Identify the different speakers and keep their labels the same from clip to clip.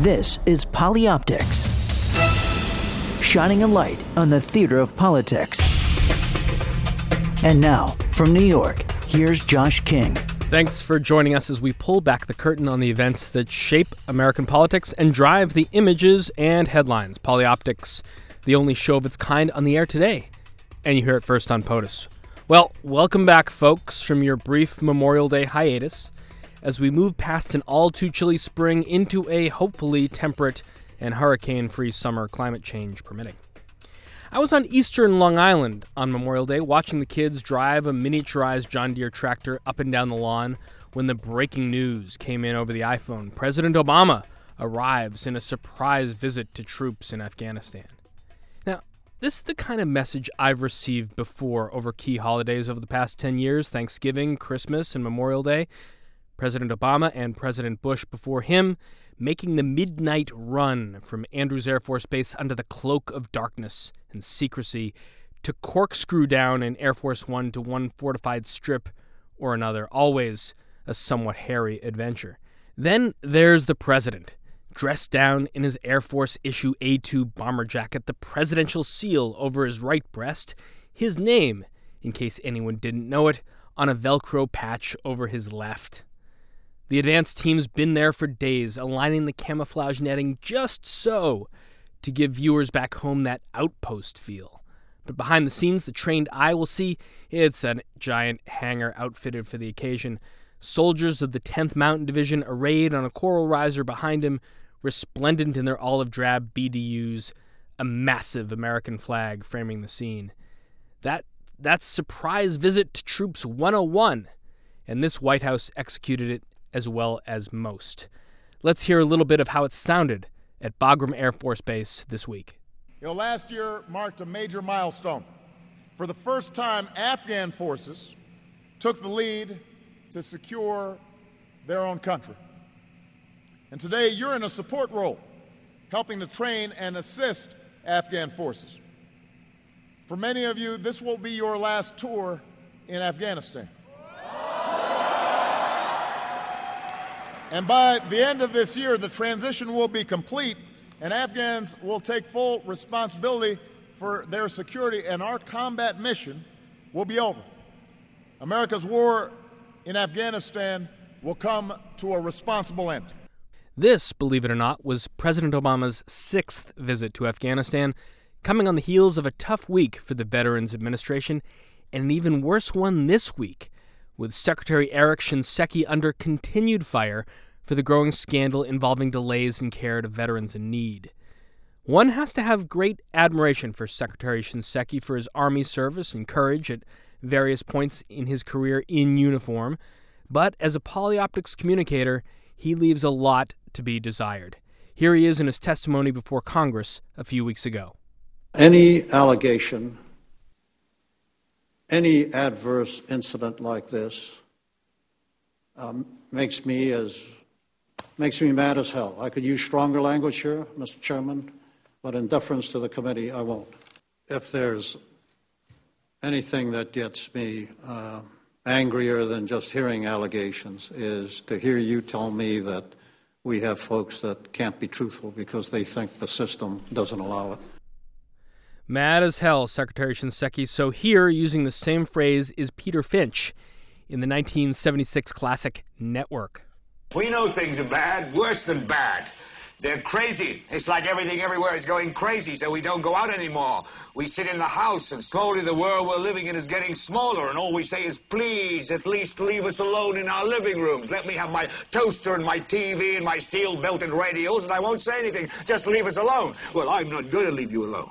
Speaker 1: This is Polyoptics, shining a light on the theater of politics. And now, from New York, here's Josh King.
Speaker 2: Thanks for joining us as we pull back the curtain on the events that shape American politics and drive the images and headlines. Polyoptics, the only show of its kind on the air today. And you hear it first on POTUS. Well, welcome back, folks, from your brief Memorial Day hiatus as we move past an all too chilly spring into a hopefully temperate and hurricane free summer, climate change permitting. I was on eastern Long Island on Memorial Day watching the kids drive a miniaturized John Deere tractor up and down the lawn when the breaking news came in over the iPhone. President Obama arrives in a surprise visit to troops in Afghanistan. Now, this is the kind of message I've received before over key holidays over the past 10 years Thanksgiving, Christmas, and Memorial Day. President Obama and President Bush before him making the midnight run from Andrews Air Force Base under the cloak of darkness and secrecy to corkscrew down an Air Force One to one fortified strip or another, always a somewhat hairy adventure. Then there's the president, dressed down in his Air Force issue A 2 bomber jacket, the presidential seal over his right breast, his name, in case anyone didn't know it, on a Velcro patch over his left. The advanced team's been there for days, aligning the camouflage netting just so to give viewers back home that outpost feel. But behind the scenes, the trained eye will see it's a giant hangar outfitted for the occasion. Soldiers of the 10th Mountain Division arrayed on a choral riser behind him, resplendent in their olive drab BDUs, a massive American flag framing the scene. That that's surprise visit to Troops 101, and this White House executed it as well as most. Let's hear a little bit of how it sounded at Bagram Air Force Base this week.
Speaker 3: You know, last year marked a major milestone. For the first time, Afghan forces took the lead to secure their own country. And today, you're in a support role, helping to train and assist Afghan forces. For many of you, this will be your last tour in Afghanistan. And by the end of this year, the transition will be complete, and Afghans will take full responsibility for their security, and our combat mission will be over. America's war in Afghanistan will come to a responsible end.
Speaker 2: This, believe it or not, was President Obama's sixth visit to Afghanistan, coming on the heels of a tough week for the Veterans Administration and an even worse one this week with Secretary Eric Shinseki under continued fire for the growing scandal involving delays in care to veterans in need. One has to have great admiration for Secretary Shinseki for his Army service and courage at various points in his career in uniform, but as a polyoptics communicator, he leaves a lot to be desired. Here he is in his testimony before Congress a few weeks ago.
Speaker 4: Any allegation any adverse incident like this um, makes me as makes me mad as hell. I could use stronger language here, Mr. Chairman, but in deference to the committee, I won't. If there's anything that gets me uh, angrier than just hearing allegations is to hear you tell me that we have folks that can't be truthful because they think the system doesn't allow it.
Speaker 2: Mad as hell, Secretary Shinseki. So here, using the same phrase, is Peter Finch in the 1976 classic Network.
Speaker 5: We know things are bad, worse than bad. They're crazy. It's like everything everywhere is going crazy, so we don't go out anymore. We sit in the house, and slowly the world we're living in is getting smaller, and all we say is, please, at least leave us alone in our living rooms. Let me have my toaster and my TV and my steel-belted radios, and I won't say anything. Just leave us alone. Well, I'm not going to leave you alone.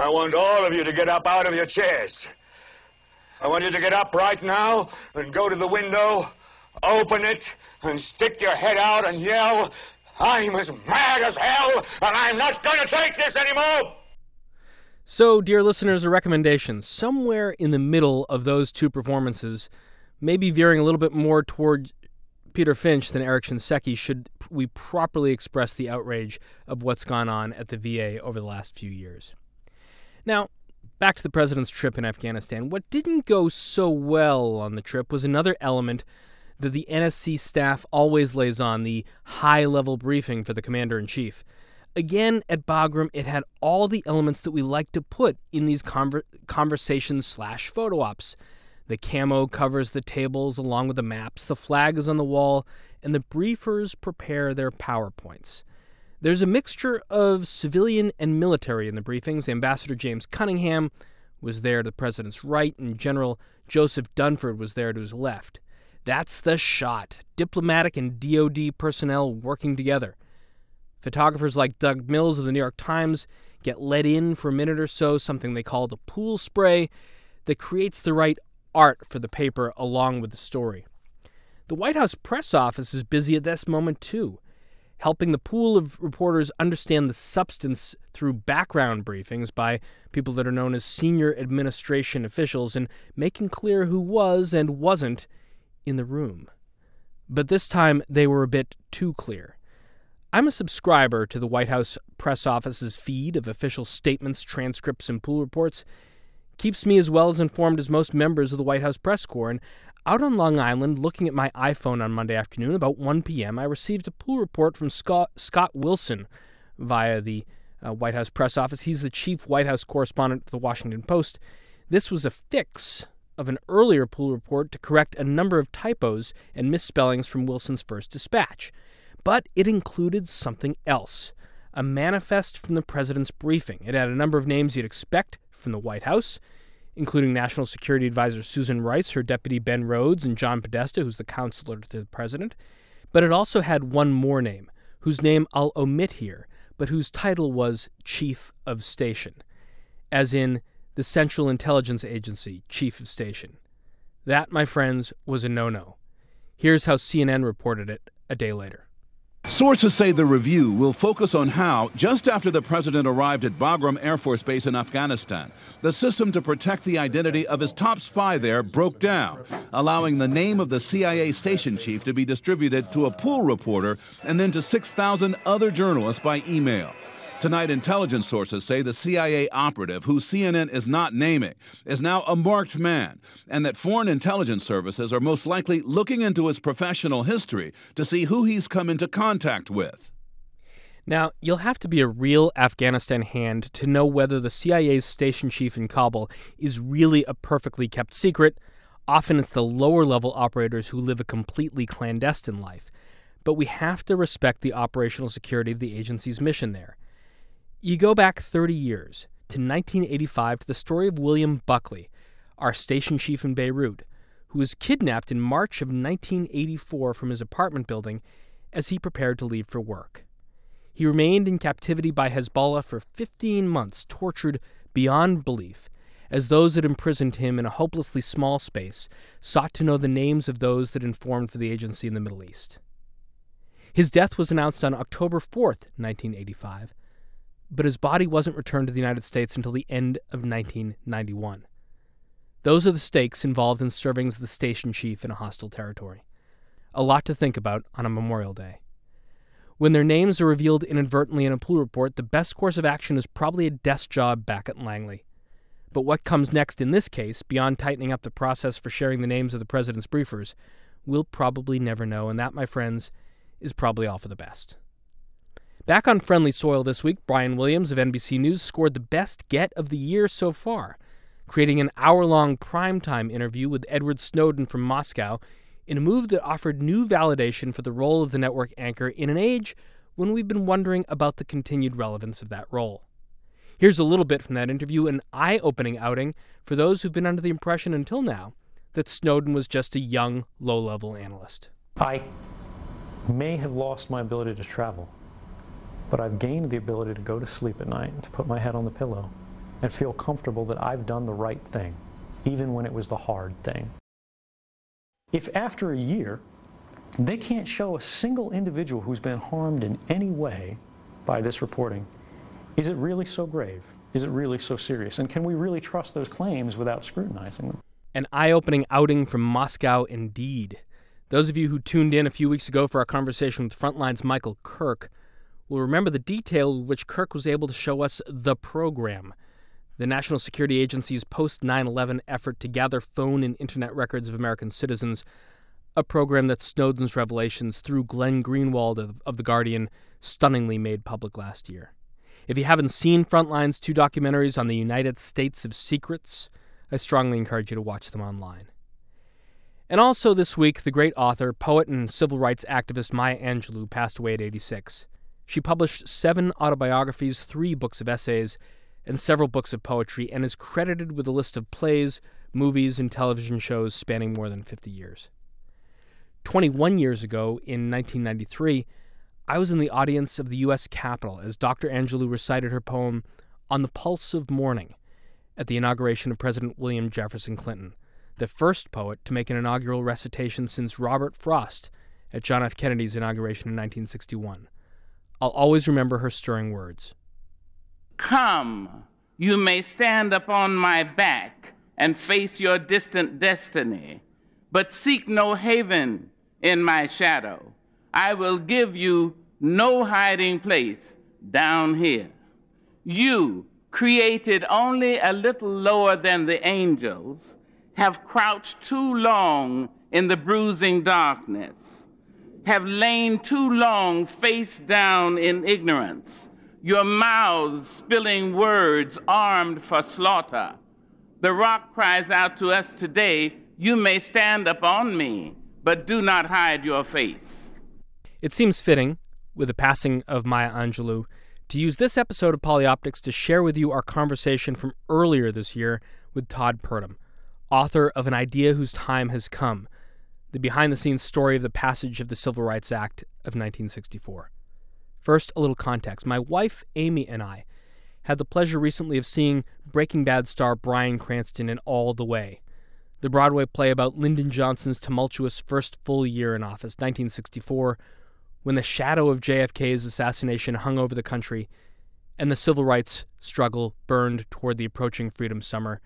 Speaker 5: I want all of you to get up out of your chairs. I want you to get up right now and go to the window, open it, and stick your head out and yell, I'm as mad as hell, and I'm not going to take this anymore!
Speaker 2: So, dear listeners, a recommendation somewhere in the middle of those two performances, maybe veering a little bit more toward Peter Finch than Eric Shinseki, should we properly express the outrage of what's gone on at the VA over the last few years. Now, back to the president's trip in Afghanistan. What didn't go so well on the trip was another element that the NSC staff always lays on the high level briefing for the commander in chief. Again, at Bagram, it had all the elements that we like to put in these conver- conversations slash photo ops. The camo covers the tables along with the maps, the flag is on the wall, and the briefers prepare their PowerPoints. There's a mixture of civilian and military in the briefings. Ambassador James Cunningham was there to the president's right, and General Joseph Dunford was there to his left. That's the shot. Diplomatic and DoD personnel working together. Photographers like Doug Mills of the New York Times get let in for a minute or so, something they call the pool spray, that creates the right art for the paper along with the story. The White House press office is busy at this moment too, helping the pool of reporters understand the substance through background briefings by people that are known as senior administration officials and making clear who was and wasn't in the room. But this time they were a bit too clear. I'm a subscriber to the White House press office's feed of official statements, transcripts, and pool reports. Keeps me as well as informed as most members of the White House press corps. And out on Long Island, looking at my iPhone on Monday afternoon, about 1 p.m., I received a pool report from Scott, Scott Wilson via the uh, White House press office. He's the chief White House correspondent for the Washington Post. This was a fix of an earlier pool report to correct a number of typos and misspellings from Wilson's first dispatch. But it included something else a manifest from the president's briefing. It had a number of names you'd expect from the White House, including National Security Advisor Susan Rice, her deputy Ben Rhodes, and John Podesta, who's the counselor to the president. But it also had one more name, whose name I'll omit here, but whose title was Chief of Station, as in the Central Intelligence Agency Chief of Station. That, my friends, was a no no. Here's how CNN reported it a day later.
Speaker 6: Sources say the review will focus on how, just after the president arrived at Bagram Air Force Base in Afghanistan, the system to protect the identity of his top spy there broke down, allowing the name of the CIA station chief to be distributed to a pool reporter and then to 6,000 other journalists by email. Tonight, intelligence sources say the CIA operative, who CNN is not naming, is now a marked man, and that foreign intelligence services are most likely looking into his professional history to see who he's come into contact with.
Speaker 2: Now, you'll have to be a real Afghanistan hand to know whether the CIA's station chief in Kabul is really a perfectly kept secret. Often it's the lower level operators who live a completely clandestine life. But we have to respect the operational security of the agency's mission there. You go back 30 years to 1985 to the story of William Buckley, our station chief in Beirut, who was kidnapped in March of 1984 from his apartment building as he prepared to leave for work. He remained in captivity by Hezbollah for 15 months, tortured beyond belief, as those that imprisoned him in a hopelessly small space sought to know the names of those that informed for the agency in the Middle East. His death was announced on October 4th, 1985, but his body wasn't returned to the United States until the end of 1991. Those are the stakes involved in serving as the station chief in a hostile territory. A lot to think about on a Memorial Day. When their names are revealed inadvertently in a pool report, the best course of action is probably a desk job back at Langley. But what comes next in this case, beyond tightening up the process for sharing the names of the president's briefers, we'll probably never know, and that, my friends, is probably all for the best. Back on friendly soil this week, Brian Williams of NBC News scored the best get of the year so far, creating an hour long primetime interview with Edward Snowden from Moscow in a move that offered new validation for the role of the network anchor in an age when we've been wondering about the continued relevance of that role. Here's a little bit from that interview, an eye opening outing for those who've been under the impression until now that Snowden was just a young, low level analyst.
Speaker 7: I may have lost my ability to travel but I've gained the ability to go to sleep at night to put my head on the pillow and feel comfortable that I've done the right thing, even when it was the hard thing. If after a year They can't show a single individual who's been harmed in any way by this reporting. Is it really so grave? Is it really so serious? And can we really trust those claims without scrutinizing them?
Speaker 2: An eye opening outing from Moscow indeed. Those of you who tuned in a few weeks ago for our conversation with Frontline's Michael Kirk will remember the detail with which Kirk was able to show us the program, the National Security Agency's post 9 11 effort to gather phone and internet records of American citizens, a program that Snowden's revelations through Glenn Greenwald of, of The Guardian stunningly made public last year. If you haven't seen Frontline's two documentaries on the United States of Secrets, I strongly encourage you to watch them online. And also this week, the great author, poet, and civil rights activist Maya Angelou passed away at 86. She published seven autobiographies, three books of essays, and several books of poetry, and is credited with a list of plays, movies, and television shows spanning more than 50 years. 21 years ago, in 1993, I was in the audience of the U.S. Capitol as Dr. Angelou recited her poem On the Pulse of Morning at the inauguration of President William Jefferson Clinton, the first poet to make an inaugural recitation since Robert Frost at John F. Kennedy's inauguration in 1961. I'll always remember her stirring words.
Speaker 8: Come, you may stand upon my back and face your distant destiny, but seek no haven in my shadow. I will give you no hiding place down here. You, created only a little lower than the angels, have crouched too long in the bruising darkness, have lain too long face down in ignorance, your mouths spilling words armed for slaughter. The rock cries out to us today, You may stand upon me, but do not hide your face.
Speaker 2: It seems fitting, with the passing of Maya Angelou, to use this episode of Polyoptics to share with you our conversation from earlier this year with Todd Purdum, author of An Idea Whose Time Has Come, the behind the scenes story of the passage of the Civil Rights Act of 1964. First, a little context. My wife, Amy, and I had the pleasure recently of seeing Breaking Bad star Bryan Cranston in All the Way, the Broadway play about Lyndon Johnson's tumultuous first full year in office, 1964 when the shadow of JFK's assassination hung over the country and the civil rights struggle burned toward the approaching freedom summer,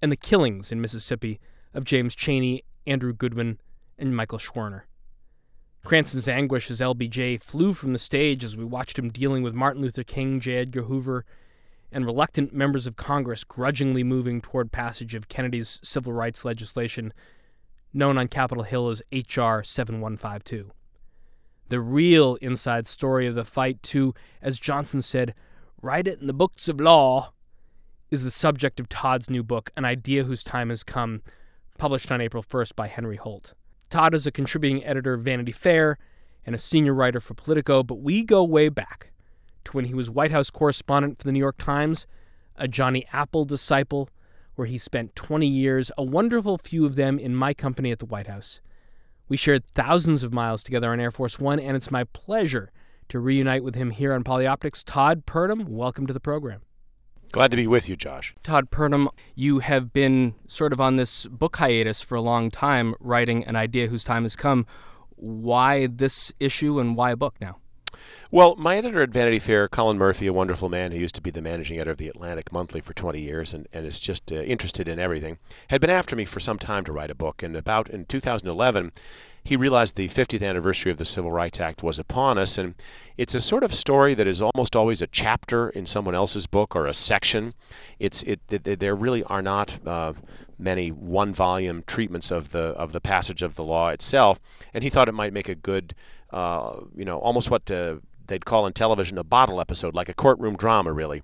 Speaker 2: and the killings in Mississippi of James Chaney, Andrew Goodman, and Michael Schwerner. Cranston's anguish as LBJ flew from the stage as we watched him dealing with Martin Luther King, J. Edgar Hoover, and reluctant members of Congress grudgingly moving toward passage of Kennedy's civil rights legislation, known on Capitol Hill as H.R. 7152 the real inside story of the fight to, as Johnson said, write it in the books of law, is the subject of Todd's new book, An Idea Whose Time Has Come, published on April 1st by Henry Holt. Todd is a contributing editor of Vanity Fair and a senior writer for Politico, but we go way back to when he was White House correspondent for the New York Times, a Johnny Apple disciple, where he spent 20 years, a wonderful few of them in my company at the White House. We shared thousands of miles together on Air Force One, and it's my pleasure to reunite with him here on Polyoptics. Todd Purdum, welcome to the program.
Speaker 9: Glad to be with you, Josh.
Speaker 2: Todd Purdum, you have been sort of on this book hiatus for a long time, writing an idea whose time has come. Why this issue and why a book now?
Speaker 9: Well, my editor at Vanity Fair, Cullen Murphy, a wonderful man who used to be the managing editor of the Atlantic Monthly for 20 years and, and is just uh, interested in everything, had been after me for some time to write a book. And about in 2011, he realized the 50th anniversary of the Civil Rights Act was upon us. And it's a sort of story that is almost always a chapter in someone else's book or a section. It's it, it there really are not uh, many one volume treatments of the of the passage of the law itself. And he thought it might make a good uh, you know, almost what uh, they'd call in television a bottle episode, like a courtroom drama, really.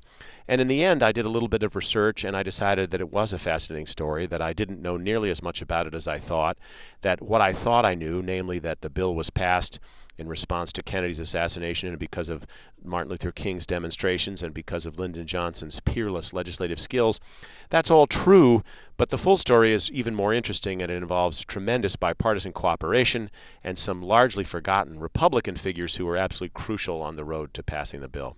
Speaker 9: And in the end, I did a little bit of research and I decided that it was a fascinating story, that I didn't know nearly as much about it as I thought, that what I thought I knew, namely that the bill was passed in response to Kennedy's assassination and because of Martin Luther King's demonstrations and because of Lyndon Johnson's peerless legislative skills. That's all true, but the full story is even more interesting and it involves tremendous bipartisan cooperation and some largely forgotten Republican figures who were absolutely crucial on the road to passing the bill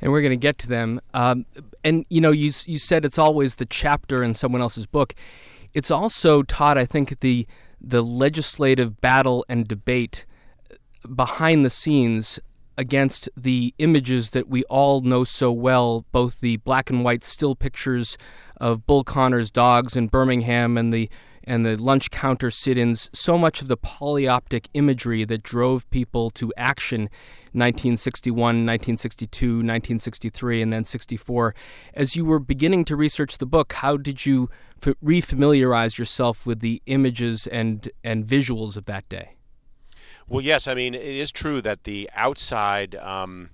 Speaker 2: and we're going to get to them. Um, and you know, you you said it's always the chapter in someone else's book. It's also Todd. I think the the legislative battle and debate behind the scenes against the images that we all know so well, both the black and white still pictures of Bull Connor's dogs in Birmingham and the and the lunch counter sit-ins, so much of the polyoptic imagery that drove people to action 1961, 1962, 1963, and then 64. As you were beginning to research the book, how did you f- refamiliarize yourself with the images and, and visuals of that day?
Speaker 9: Well, yes. I mean, it is true that the outside um,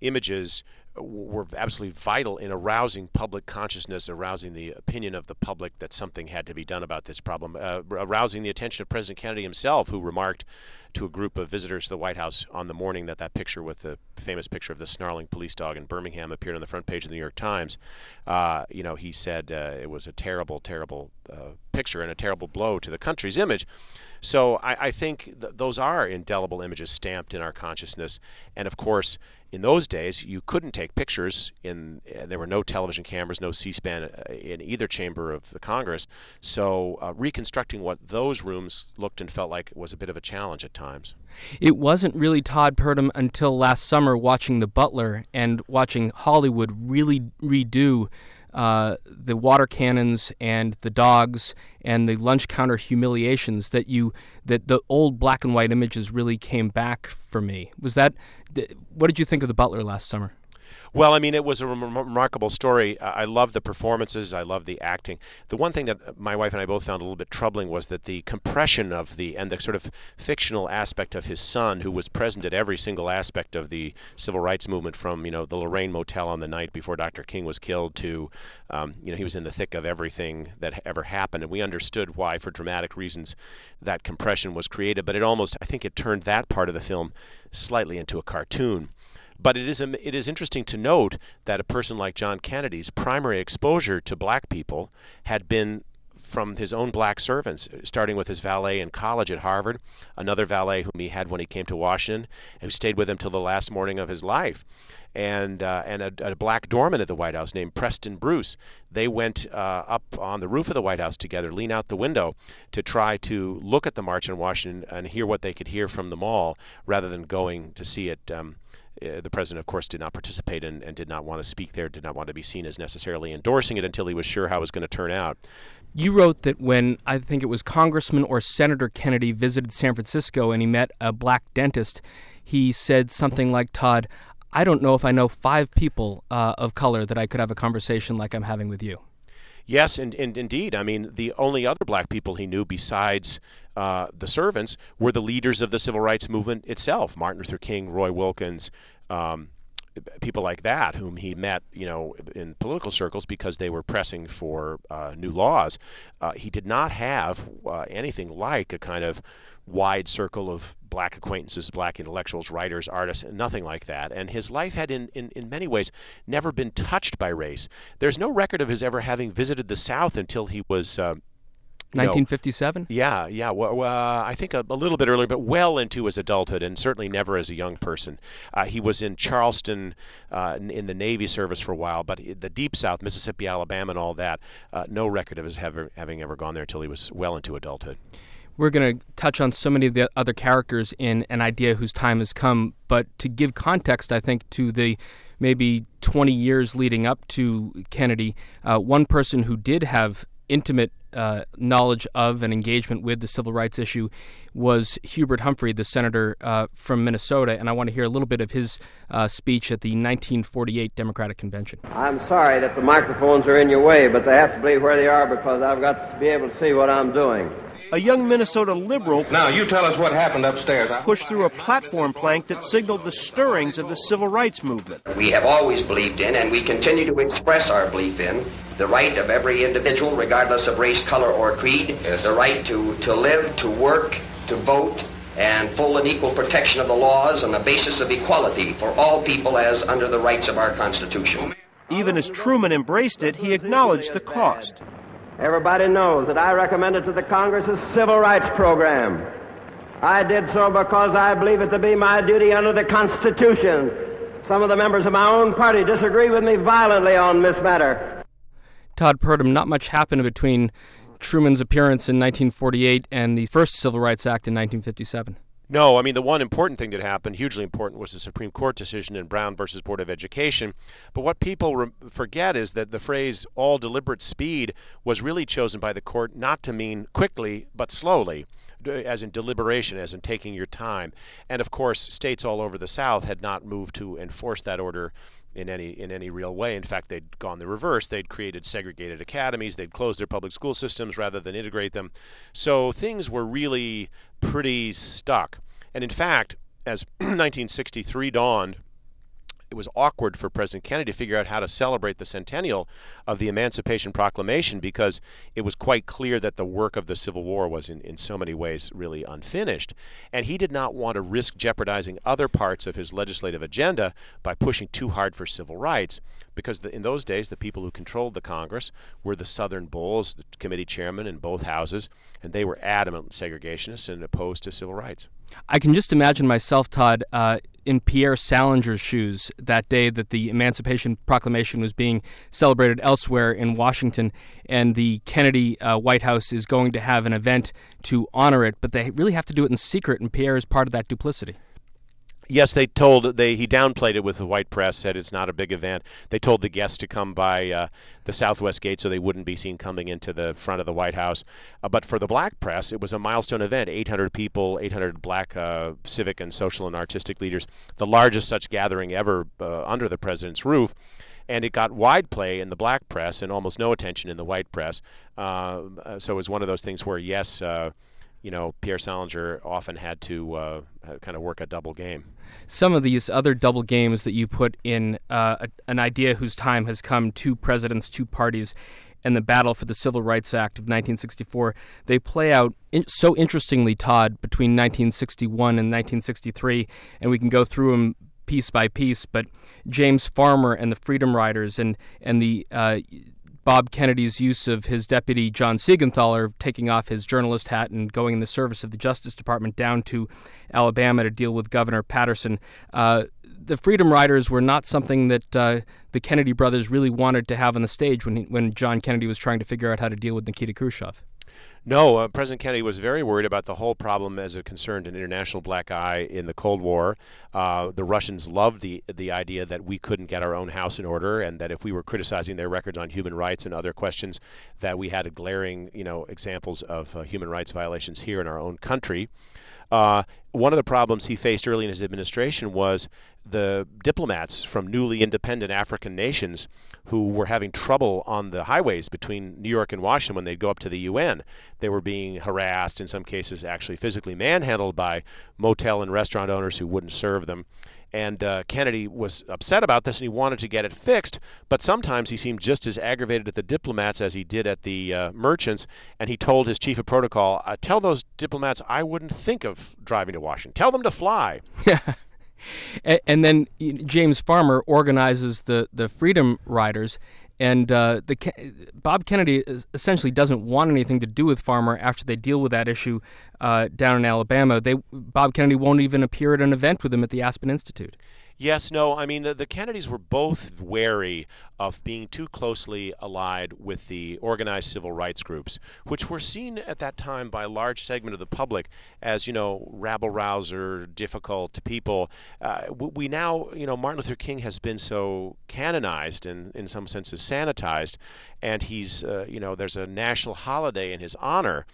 Speaker 9: images were absolutely vital in arousing public consciousness, arousing the opinion of the public that something had to be done about this problem, uh, arousing the attention of President Kennedy himself, who remarked to a group of visitors to the White House on the morning that that picture with the famous picture of the snarling police dog in Birmingham appeared on the front page of the New York Times. Uh, you know, he said uh, it was a terrible, terrible uh, picture and a terrible blow to the country's image. So I, I think th- those are indelible images stamped in our consciousness. And of course, in those days, you couldn't take pictures. In uh, there were no television cameras, no C-SPAN uh, in either chamber of the Congress. So uh, reconstructing what those rooms looked and felt like was a bit of a challenge at times.
Speaker 2: It wasn't really Todd Purdum until last summer watching The Butler and watching Hollywood really redo uh, the water cannons and the dogs and the lunch counter humiliations that you that the old black and white images really came back for me. Was that what did you think of the Butler last summer?
Speaker 9: Well, I mean, it was a remarkable story. I love the performances. I love the acting. The one thing that my wife and I both found a little bit troubling was that the compression of the and the sort of fictional aspect of his son, who was present at every single aspect of the civil rights movement, from you know the Lorraine Motel on the night before Dr. King was killed to, um, you know, he was in the thick of everything that ever happened, and we understood why, for dramatic reasons, that compression was created. But it almost, I think, it turned that part of the film slightly into a cartoon. But it is it is interesting to note that a person like John Kennedy's primary exposure to black people had been from his own black servants, starting with his valet in college at Harvard, another valet whom he had when he came to Washington, who stayed with him till the last morning of his life, and uh, and a, a, black doorman at the White House named Preston Bruce. They went uh, up on the roof of the White House together, lean out the window to try to look at the march in Washington and hear what they could hear from the mall, rather than going to see it. Um, the president, of course, did not participate and, and, did not want to speak there, did not want to be seen as necessarily endorsing it until he was sure how it was going to turn out.
Speaker 2: You wrote that when I think it was Congressman or Senator Kennedy visited San Francisco and he met a black dentist, he said something like, Todd, I don't know if I know five people uh, of color that I could have a conversation like I'm having with you.
Speaker 9: Yes, and, and indeed. I mean, the only other black people he knew besides uh, the servants were the leaders of the civil rights movement itself Martin Luther King, Roy Wilkins. Um, people like that whom he met, you know, in political circles because they were pressing for uh, new laws. Uh, he did not have uh, anything like a kind of wide circle of black acquaintances, black intellectuals, writers, artists, nothing like that. And his life had, in, in, in many ways, never been touched by race. There's no record of his ever having visited the South until he was. Uh,
Speaker 2: 1957?
Speaker 9: Yeah, yeah. Well, uh, I think a, a, little bit earlier, but well into his adulthood, and certainly never as a young person. Uh, he was in Charleston uh, in, in, the Navy service for a while, but the Deep South, Mississippi, Alabama, and all that, uh, no record of his ever, having ever gone there until he was well into adulthood.
Speaker 2: We're going to touch on so many of the other characters in An Idea Whose Time Has Come, but to give context, I think, to the maybe 20 years leading up to Kennedy, uh, one person who did have intimate uh, knowledge of and engagement with the civil rights issue was Hubert Humphrey, the senator uh, from Minnesota, and I want to hear a little bit of his uh, speech at the 1948 Democratic Convention.
Speaker 10: I'm sorry that the microphones are in your way, but they have to be where they are because I've got to be able to see what I'm doing.
Speaker 11: A young Minnesota liberal.
Speaker 12: Now, you tell us what happened upstairs.
Speaker 11: Pushed through a platform plank that signaled the stirrings of the civil rights movement.
Speaker 13: We have always believed in, and we continue to express our belief in, the right of every individual, regardless of race, color, or creed, yes. the right to, to live, to work, to vote, and full and equal protection of the laws on the basis of equality for all people as under the rights of our Constitution.
Speaker 11: Even as Truman embraced it, he acknowledged the cost.
Speaker 10: Everybody knows that I recommended to the Congress a civil rights program. I did so because I believe it to be my duty under the Constitution. Some of the members of my own party disagree with me violently on this matter.
Speaker 2: Todd Purdum, not much happened between Truman's appearance in 1948 and the first Civil Rights Act in 1957.
Speaker 9: No, I mean, the one important thing that happened, hugely important, was the Supreme Court decision in Brown versus Board of Education. But what people re- forget is that the phrase all deliberate speed was really chosen by the court not to mean quickly, but slowly as in deliberation, as in taking your time. And of course, states all over the South had not moved to enforce that order in any in any real way. In fact, they'd gone the reverse. They'd created segregated academies. They'd closed their public school systems rather than integrate them. So things were really pretty stuck. And in fact, as 1963 dawned, it was awkward for President Kennedy to figure out how to celebrate the centennial of the Emancipation Proclamation because it was quite clear that the work of the Civil War was in, in so many ways really unfinished. And he did not want to risk jeopardizing other parts of his legislative agenda by pushing too hard for civil rights because the, in those days the people who controlled the Congress were the Southern Bulls, the committee chairman in both houses, and they were adamant segregationists and opposed to civil rights.
Speaker 2: I can just imagine myself, Todd, uh, in Pierre Salinger's shoes that day that the Emancipation Proclamation was being celebrated elsewhere in Washington, and the Kennedy uh, White House is going to have an event to honor it, but they really have to do it in secret, and Pierre is part of that duplicity.
Speaker 9: Yes, they told they he downplayed it with the white press, said it's not a big event. They told the guests to come by uh, the Southwest Gate so they wouldn't be seen coming into the front of the White House. Uh, but for the black press, it was a milestone event. 800 people, 800 black uh, civic and social and artistic leaders, the largest such gathering ever uh, under the president's roof and it got wide play in the black press and almost no attention in the white press. Uh, so it was one of those things where, yes, uh, you know, Pierre Salinger often had to uh, kind of work a double game.
Speaker 2: Some of these other double games that you put in uh, a, an idea whose time has come, two presidents, two parties, and the battle for the Civil Rights Act of 1964, they play out in, so interestingly, Todd, between 1961 and 1963, and we can go through them piece by piece. But James Farmer and the Freedom Riders and and the uh, Bob Kennedy's use of his deputy John Siegenthaler taking off his journalist hat and going in the service of the Justice Department down to Alabama to deal with Governor Patterson. Uh, the Freedom Riders were not something that uh, the Kennedy brothers really wanted to have on the stage when when John Kennedy was trying to figure out how to deal with Nikita Khrushchev.
Speaker 9: No, uh, President Kennedy was very worried about the whole problem as it concerned an international black eye in the Cold War. Uh, the Russians loved the the idea that we couldn't get our own house in order, and that if we were criticizing their records on human rights and other questions, that we had glaring, you know, examples of uh, human rights violations here in our own country. Uh, one of the problems he faced early in his administration was the diplomats from newly independent African nations who were having trouble on the highways between New York and Washington when they'd go up to the UN. They were being harassed, in some cases, actually physically manhandled by motel and restaurant owners who wouldn't serve them. And uh, Kennedy was upset about this and he wanted to get it fixed, but sometimes he seemed just as aggravated at the diplomats as he did at the uh, merchants. And he told his chief of protocol, uh, Tell those diplomats I wouldn't think of driving to Washington. Tell them to fly.
Speaker 2: Yeah. and then James Farmer organizes the, the Freedom Riders and uh, the Bob Kennedy essentially doesn't want anything to do with Farmer after they deal with that issue uh, down in Alabama. They Bob Kennedy won't even appear at an event with him at the Aspen Institute.
Speaker 9: Yes, no. I mean, the, the, Kennedys were both wary of being too closely allied with the organized civil rights groups, which were seen at that time by a large segment of the public as, you know, rabble rouser, difficult people. Uh, we now, you know, Martin Luther King has been so canonized and, in some senses, sanitized, and he's, uh, you know, there's a national holiday in his honor.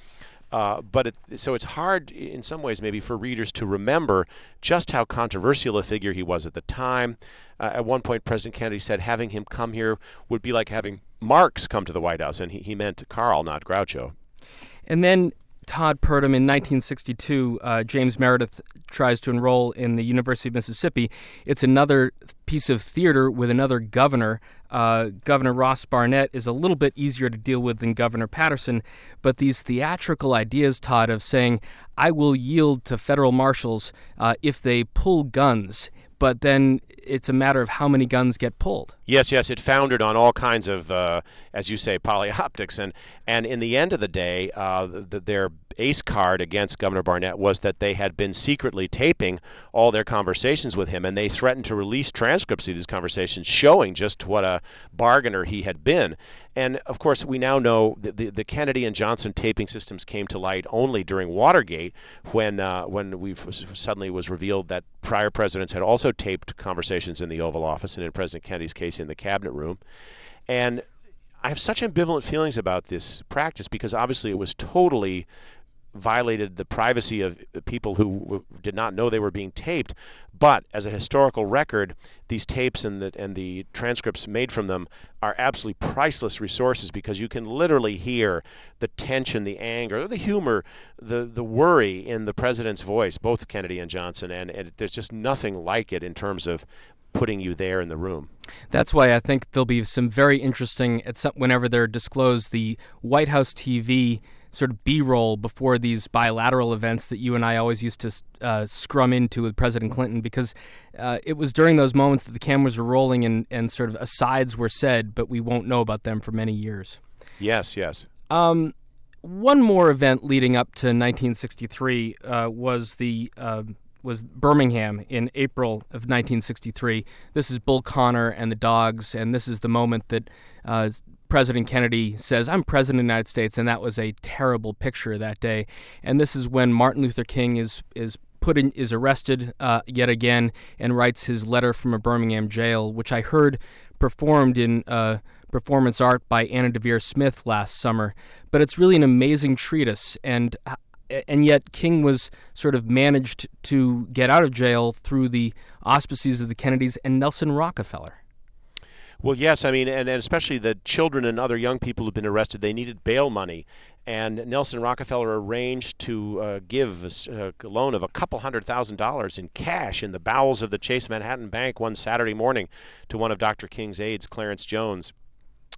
Speaker 9: Uh, but it, so it's hard in some ways maybe for readers to remember just how controversial a figure he was at the time. Uh, at one point, President Kennedy said having him come here would be like having Marx come to the White House, and he, he meant Karl, not Groucho.
Speaker 2: And then Todd Purdum in 1962, uh, James Meredith tries to enroll in the University of Mississippi. It's another piece of theater with another governor. Uh, governor Ross Barnett is a little bit easier to deal with than Governor Patterson, but these theatrical ideas, Todd, of saying, I will yield to federal marshals uh, if they pull guns but then it's a matter of how many guns get pulled.
Speaker 9: Yes, yes, it foundered on all kinds of, uh, as you say, polyoptics, and and in the end of the day, uh, the, their ace card against Governor Barnett was that they had been secretly taping all their conversations with him, and they threatened to release transcripts of these conversations showing just what a bargainer he had been. And of course, we now know that the, the Kennedy and Johnson taping systems came to light only during Watergate, when uh, when we suddenly was revealed that prior presidents had also taped conversations in the Oval Office, and in President Kennedy's case, in the Cabinet Room. And I have such ambivalent feelings about this practice because obviously it was totally violated the privacy of people who did not know they were being taped. But as a historical record, these tapes and the and the transcripts made from them are absolutely priceless resources because you can literally hear the tension, the anger, the humor, the the worry in the president's voice, both Kennedy and Johnson, and, and there's just nothing like it in terms of putting you there in the room.
Speaker 2: That's why I think there'll be some very interesting at some, whenever they're disclosed the White House TV sort of B-roll before these bilateral events that you and I always used to uh, scrum into with President Clinton because uh, it was during those moments that the cameras were rolling and, and sort of asides were said, but we won't know about them for many years.
Speaker 9: Yes, yes.
Speaker 2: Um, one more event leading up to 1963 uh, was the uh, was Birmingham in April of 1963. This is Bull Connor and the Dogs, and this is the moment that uh, President Kennedy says, I'm President of the United States, and that was a terrible picture that day. And this is when Martin Luther King is, is put in, is arrested uh, yet again and writes his letter from a Birmingham jail, which I heard performed in uh, performance art by Anna Deavere Smith last summer. But it's really an amazing treatise, and uh, and yet King was sort of managed to get out of jail through the auspices of the Kennedys and Nelson Rockefeller.
Speaker 9: Well, yes, I mean, and, and especially the children and other young people who've been arrested, they needed bail money. And Nelson Rockefeller arranged to uh, give a, a loan of a couple hundred thousand dollars in cash in the bowels of the Chase Manhattan Bank one Saturday morning to one of Dr. King's aides, Clarence Jones,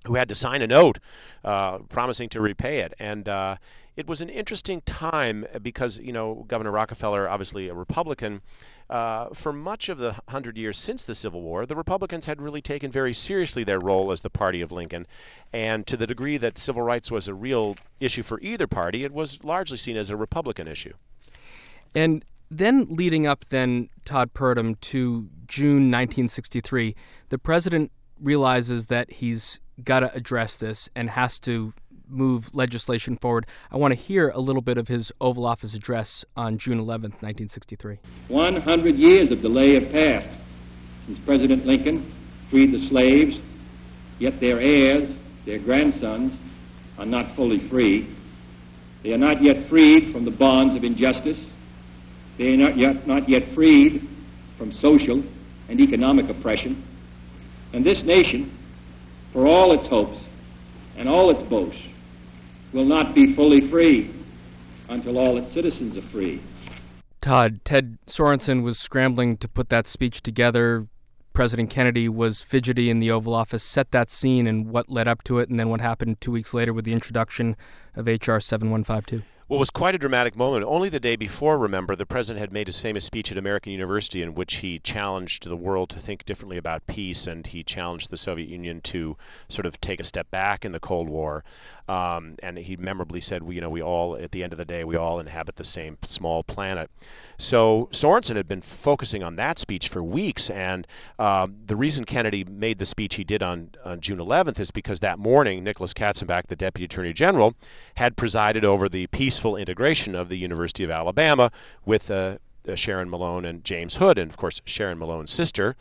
Speaker 9: who had to sign a note uh, promising to repay it. And uh, it was an interesting time because, you know, Governor Rockefeller, obviously a Republican, uh, for much of the hundred years since the Civil War, the Republicans had really taken very seriously their role as the party of Lincoln. And to the degree that civil rights was a real issue for either party, it was largely seen as a Republican issue.
Speaker 2: And then leading up then Todd Purdum to June 1963, the president realizes that he's got to address this and has to move legislation forward. I want to hear a little bit of his Oval Office address on June 11, 1963.
Speaker 14: 100 years of delay have passed since President Lincoln freed the slaves, yet their heirs, their grandsons, are not fully free. They are not yet freed from the bonds of injustice. They are not yet, not yet freed from social and economic oppression. And this nation, for all its hopes and all its boasts, will not be fully free until all its citizens are free.
Speaker 2: Todd, Ted Sorensen was scrambling to put that speech together. President Kennedy was fidgety in the Oval Office. Set that scene and what led up to it, and then what happened two weeks later with the introduction of H.R. 7152.
Speaker 9: It was quite a dramatic moment. Only the day before, remember, the president had made his famous speech at American University in which he challenged the world to think differently about peace and he challenged the Soviet Union to sort of take a step back in the Cold War. Um, and he memorably said, we, you know, we all, at the end of the day, we all inhabit the same small planet. So Sorensen had been focusing on that speech for weeks, and um, the reason Kennedy made the speech he did on, on June 11th is because that morning Nicholas Katzenbach, the Deputy Attorney General, had presided over the peaceful integration of the University of Alabama with uh, uh, Sharon Malone and James Hood, and of course Sharon Malone's sister.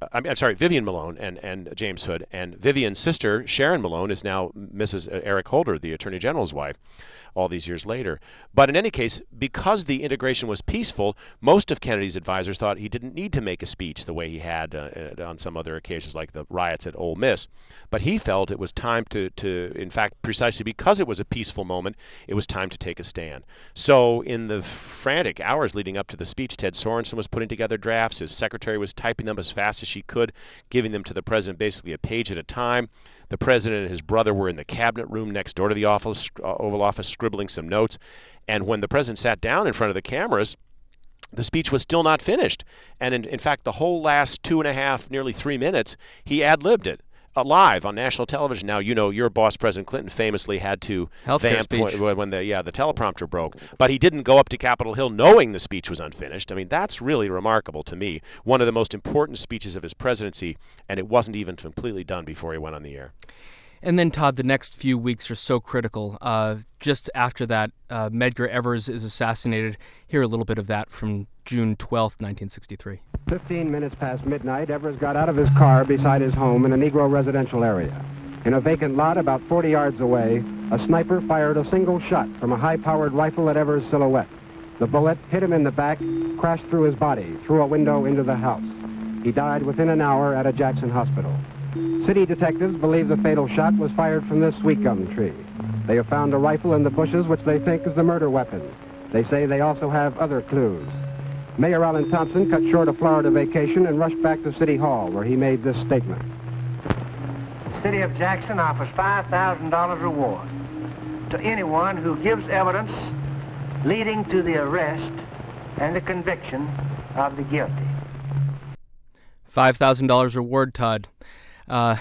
Speaker 9: Uh, I'm, I'm, sorry, Vivian Malone and, and James Hood. And Vivian's sister, Sharon Malone, is now Mrs. Eric Holder, the Attorney General's wife all these years later. But in any case, because the integration was peaceful, most of Kennedy's advisors thought he didn't need to make a speech the way he had uh, on some other occasions, like the riots at Ole Miss. But he felt it was time to, to, in fact, precisely because it was a peaceful moment, it was time to take a stand. So in the frantic hours leading up to the speech, Ted Sorensen was putting together drafts. His secretary was typing them as fast as she could, giving them to the president basically a page at a time. The president and his brother were in the cabinet room next door to the office, uh, Oval Office scribbling some notes. And when the president sat down in front of the cameras, the speech was still not finished. And in, in fact, the whole last two and a half, nearly three minutes, he ad libbed it uh, live on national television. Now you know your boss, President Clinton, famously had to
Speaker 2: Healthcare
Speaker 9: vamp when, when the yeah the teleprompter broke, but he didn't go up to Capitol Hill knowing the speech was unfinished. I mean that's really remarkable to me. One of the most important speeches of his presidency, and it wasn't even completely done before he went on the air.
Speaker 2: And then, Todd, the next few weeks are so critical. Uh, just after that, uh, Medgar Evers is assassinated. Hear a little bit of that from June 12th, 1963.
Speaker 15: Fifteen minutes past midnight, Evers got out of his car beside his home in a Negro residential area. In a vacant lot about 40 yards away, a sniper fired a single shot from a high-powered rifle at Evers' silhouette. The bullet hit him in the back, crashed through his body, through a window into the house. He died within an hour at a Jackson hospital. City detectives believe the fatal shot was fired from this sweet gum tree. They have found a rifle in the bushes which they think is the murder weapon. They say they also have other clues. Mayor Allen Thompson cut short a Florida vacation and rushed back to City Hall, where he made this statement.
Speaker 16: The City of Jackson offers $5,000 reward to anyone who gives evidence leading to the arrest and the conviction of the guilty.
Speaker 2: $5,000 reward, Todd. Uh,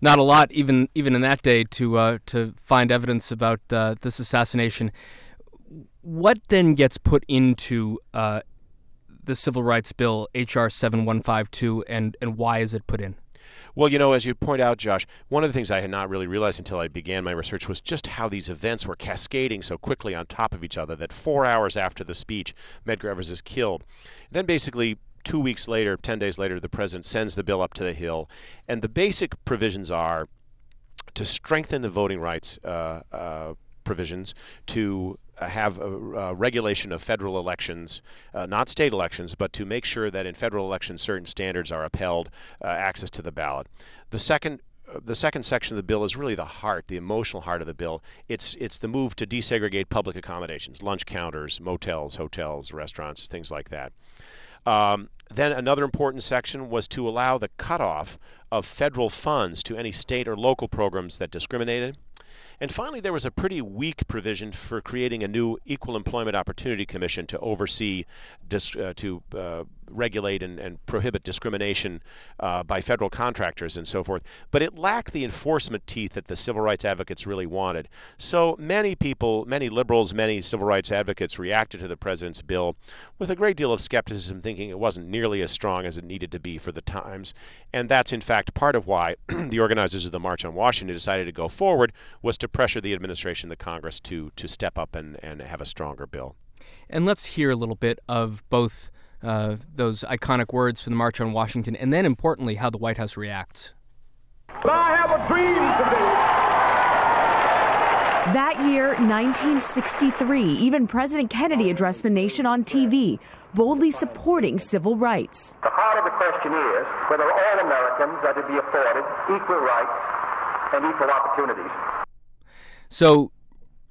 Speaker 2: not a lot, even even in that day, to uh, to find evidence about uh, this assassination. What then gets put into uh, the Civil Rights Bill, H.R. 7152, and, and why is it put in?
Speaker 9: Well, you know, as you point out, Josh, one of the things I had not really realized until I began my research was just how these events were cascading so quickly on top of each other that four hours after the speech, Medgar Evers is killed. Then basically two weeks later, 10 days later, the president sends the bill up to the Hill. And the basic provisions are to strengthen the voting rights uh, uh, provisions, to uh, have a, a, regulation of federal elections, uh, not state elections, but to make sure that in federal elections certain standards are upheld, uh, access to the ballot. The second uh, the second section of the bill is really the heart, the emotional heart of the bill. It's it's the move to desegregate public accommodations, lunch counters, motels, hotels, restaurants, things like that. Um, then another important section was to allow the cutoff of federal funds to any state or local programs that discriminated. And finally, there was a pretty weak provision for creating a new Equal Employment Opportunity Commission to oversee, uh, to uh, regulate and, and, prohibit discrimination uh, by federal contractors and so forth. But it lacked the enforcement teeth that the civil rights advocates really wanted. So many people, many liberals, many civil rights advocates reacted to the president's bill with a great deal of skepticism, thinking it wasn't nearly as strong as it needed to be for the times. And that's in fact part of why the organizers of the March on Washington decided to go forward was to pressure the administration, the Congress, to to step up and, and have a stronger bill.
Speaker 2: And let's hear a little bit of both uh, those iconic words from the March on Washington, and then importantly, how the White House reacts.
Speaker 17: I have a dream today.
Speaker 18: That year, 1963, even President Kennedy addressed the nation on TV, boldly supporting civil rights.
Speaker 17: The heart of the question is whether all Americans are to be afforded equal rights and equal opportunities.
Speaker 2: So,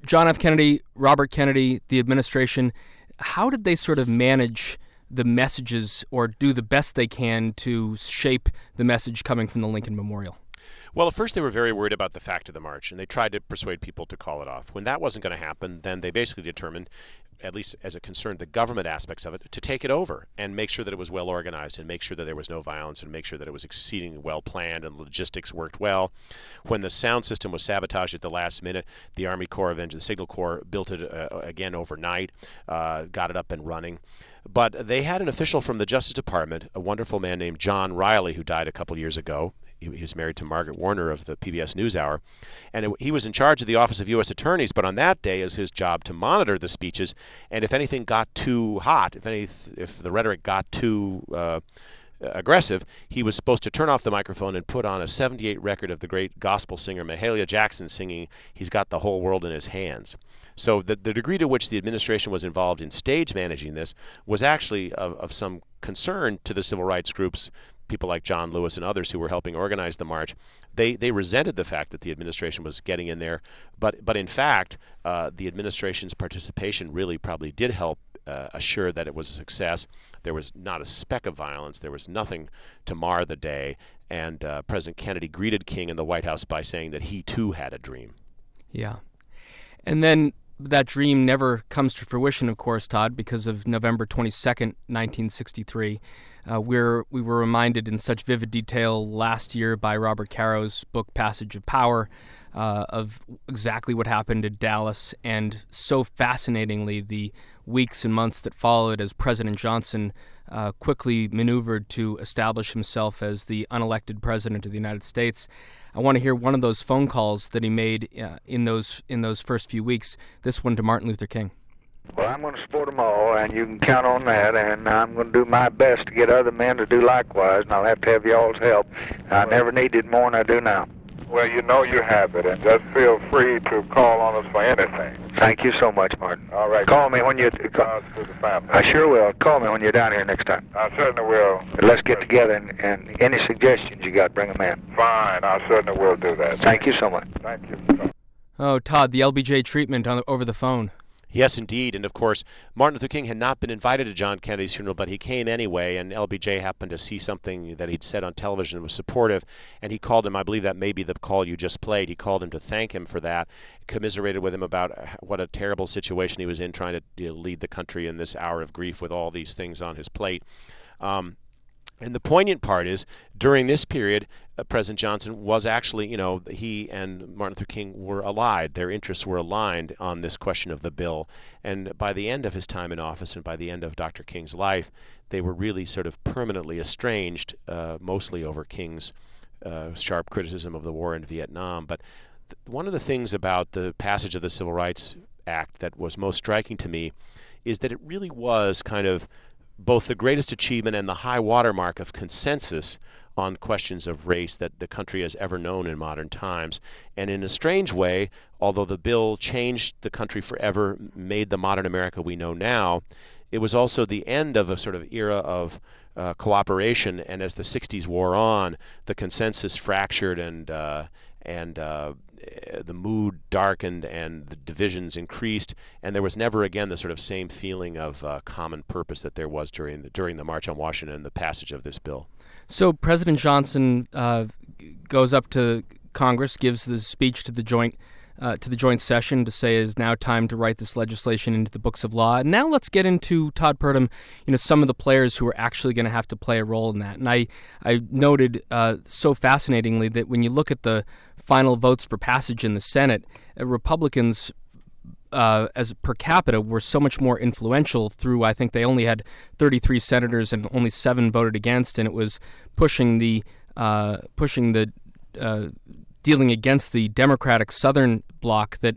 Speaker 2: John F. Kennedy, Robert Kennedy, the administration, how did they sort of manage the messages or do the best they can to shape the message coming from the Lincoln Memorial?
Speaker 9: Well, at first they were very worried about the fact of the march, and they tried to persuade people to call it off. When that wasn't going to happen, then they basically determined at least as it concerned the government aspects of it, to take it over and make sure that it was well organized and make sure that there was no violence and make sure that it was exceedingly well planned and logistics worked well. When the sound system was sabotaged at the last minute, the Army Corps of Engineers, Signal Corps, built it uh, again overnight, uh, got it up and running. But they had an official from the Justice Department, a wonderful man named John Reilly, who died a couple years ago. He, was married to Margaret Warner of the PBS NewsHour, and it, he was in charge of the Office of U.S. Attorneys. But on that day, it was his job to monitor the speeches, and if anything got too hot, if any, if the rhetoric got too uh, aggressive, he was supposed to turn off the microphone and put on a 78 record of the great gospel singer Mahalia Jackson singing "He's Got the Whole World in His Hands." So the, the degree to which the administration was involved in stage managing this was actually of, of some concern to the civil rights groups, people like John Lewis and others who were helping organize the march. They they resented the fact that the administration was getting in there, but but in fact, uh, the administration's participation really probably did help uh, assure that it was a success. There was not a speck of violence. There was nothing to mar the day. And uh, President Kennedy greeted King in the White House by saying that he too had a dream.
Speaker 2: Yeah. And then that dream never comes to fruition, of course, Todd, because of November 22nd, 1963. Uh, where we were reminded in such vivid detail last year by Robert Caro's book Passage of Power uh, of exactly what happened in Dallas, and so fascinatingly, the weeks and months that followed as President Johnson uh, quickly maneuvered to establish himself as the unelected president of the United States. I want to hear one of those phone calls that he made uh, in those in those first few weeks. This one to Martin Luther King.
Speaker 19: Well, I'm going to support them all, and you can count on that. And I'm going to do my best to get other men to do likewise, and I'll have to have y'all's help. I never needed more than I do now.
Speaker 12: Well, you know you have it, and just feel free to call on us for anything.
Speaker 19: Thank you so much, Martin.
Speaker 12: All right.
Speaker 19: Call me when you. Call,
Speaker 12: to the family.
Speaker 19: I sure will. Call me when you're down here next time.
Speaker 12: I certainly will.
Speaker 19: Let's get together, and, and any suggestions you got, bring them in.
Speaker 12: Fine. I certainly will do that.
Speaker 19: Thank you so much.
Speaker 12: Thank you.
Speaker 2: Oh, Todd, the LBJ treatment on, over the phone.
Speaker 9: Yes, indeed. And of course, Martin Luther King had not been invited to John Kennedy's funeral, but he came anyway. And LBJ happened to see something that he'd said on television and was supportive. And he called him, I believe that may be the call you just played. He called him to thank him for that, commiserated with him about what a terrible situation he was in trying to you know, lead the country in this hour of grief with all these things on his plate. Um, and the poignant part is during this period, uh, President Johnson was actually, you know, he and Martin Luther King were allied. Their interests were aligned on this question of the bill. And by the end of his time in office and by the end of Dr. King's life, they were really sort of permanently estranged, uh, mostly over King's uh, sharp criticism of the war in Vietnam. But th- one of the things about the passage of the Civil Rights Act that was most striking to me is that it really was kind of both the greatest achievement and the high watermark of consensus on questions of race that the country has ever known in modern times. And in a strange way, although the bill changed the country forever, made the modern America we know now, it was also the end of a sort of era of uh, cooperation. And as the 60s wore on, the consensus fractured and uh, and uh, the mood darkened and the divisions increased, and there was never again the sort of same feeling of uh, common purpose that there was during the, during the March on Washington and the passage of this bill.
Speaker 2: So President Johnson uh, goes up to Congress, gives the speech to the joint uh, to the joint session to say it is now time to write this legislation into the books of law. And now let's get into Todd Purdum, you know, some of the players who are actually going to have to play a role in that. And I I noted uh, so fascinatingly that when you look at the final votes for passage in the Senate, uh, Republicans uh, as per capita were so much more influential through I think they only had 33 senators and only seven voted against and it was pushing the uh, pushing the uh, dealing against the Democratic Southern bloc that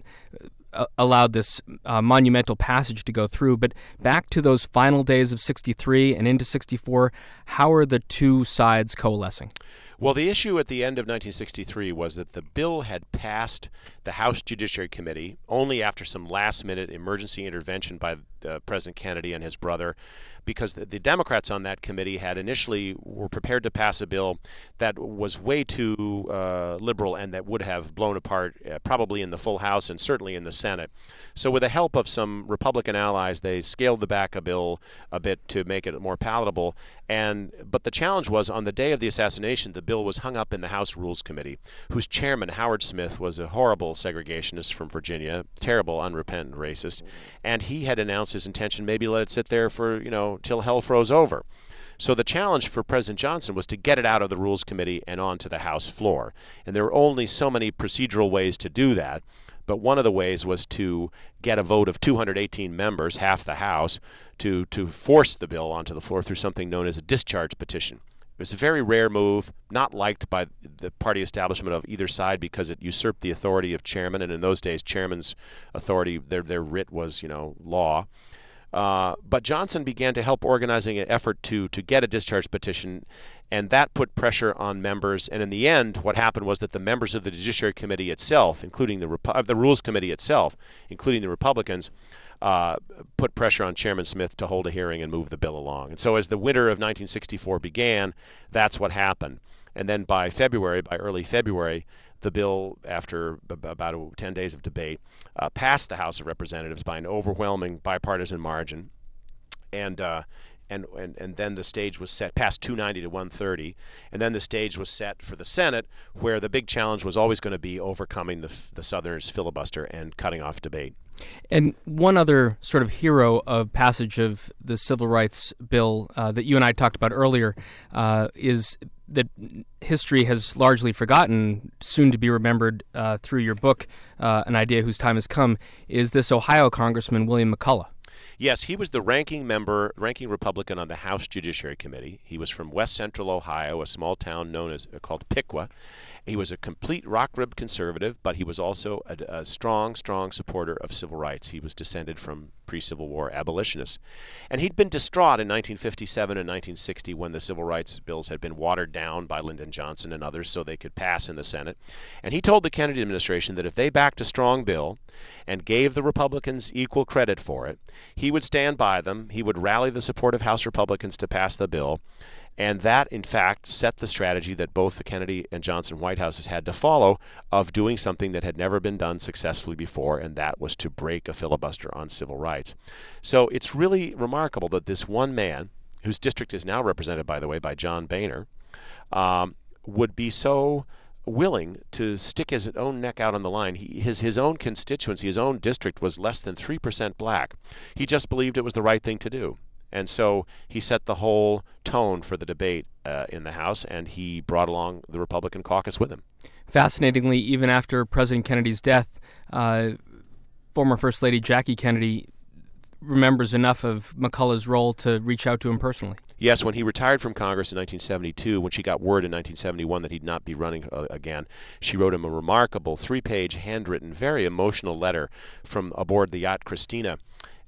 Speaker 2: uh, allowed this uh, monumental passage to go through. But back to those final days of 63 and into 64, how are the two sides coalescing?
Speaker 9: Well, the issue at the end of 1963 was that the bill had passed the House Judiciary Committee only after some last minute emergency intervention by uh, President Kennedy and his brother because the, the, Democrats on that committee had initially were prepared to pass a bill that was way too uh, liberal and that would have blown apart uh, probably in the full House and certainly in the Senate. So with the help of some Republican allies, they scaled the back a bill a bit to make it more palatable. And but the challenge was on the day of the assassination, the bill was hung up in the House Rules Committee, whose chairman Howard Smith was a horrible segregationist from Virginia, terrible, unrepentant racist, and he had announced his intention maybe let it sit there for you know till hell froze over. So the challenge for President Johnson was to get it out of the Rules Committee and onto the House floor. And there were only so many procedural ways to do that. But one of the ways was to get a vote of 218 members, half the House, to, to force the bill onto the floor through something known as a discharge petition. It was a very rare move, not liked by the party establishment of either side because it usurped the authority of chairman, and in those days, chairman's authority, their their writ was, you know, law. Uh, but Johnson began to help organizing an effort to to get a discharge petition, and that put pressure on members. And in the end, what happened was that the members of the Judiciary Committee itself, including the the Rules Committee itself, including the Republicans, uh, put pressure on Chairman Smith to hold a hearing and move the bill along. And so, as the winter of 1964 began, that's what happened. And then by February, by early February, the bill, after about 10 days of debate, uh, passed the House of Representatives by an overwhelming bipartisan margin. And, uh, and, and, and then the stage was set past 290 to 130. And then the stage was set for the Senate, where the big challenge was always going to be overcoming the, the Southerners' filibuster and cutting off debate.
Speaker 2: And one other sort of hero of passage of the civil rights bill uh, that you and I talked about earlier uh, is that history has largely forgotten, soon to be remembered uh, through your book, uh, An Idea Whose Time Has Come, is this Ohio Congressman William McCulloch.
Speaker 9: Yes, he was the ranking member, ranking Republican on the House Judiciary Committee. He was from West Central Ohio, a small town known as called Piqua. He was a complete rock-ribbed conservative, but he was also a, a strong, strong supporter of civil rights. He was descended from pre-Civil War abolitionists, and he'd been distraught in 1957 and 1960 when the civil rights bills had been watered down by Lyndon Johnson and others so they could pass in the Senate. And he told the Kennedy administration that if they backed a strong bill and gave the Republicans equal credit for it, he would stand by them. He would rally the support of House Republicans to pass the bill and that, in fact, set the strategy that both the Kennedy and Johnson White Houses had to follow of doing something that had never been done successfully before, and that was to break a filibuster on civil rights. So it's really remarkable that this one man, whose district is now represented, by the way, by John Boehner, um, would be so willing to stick his own neck out on the line. He, his his own constituency, his own district was less than three percent black. He just believed it was the right thing to do. And so he set the whole tone for the debate uh, in the House, and he brought along the Republican caucus with him.
Speaker 2: Fascinatingly, even after President Kennedy's death, uh, former First Lady Jackie Kennedy remembers enough of McCulloch's role to reach out to him personally.
Speaker 9: Yes, when he retired from Congress in 1972, when she got word in 1971 that he'd not be running uh, again, she wrote him a remarkable three page, handwritten, very emotional letter from aboard the yacht Christina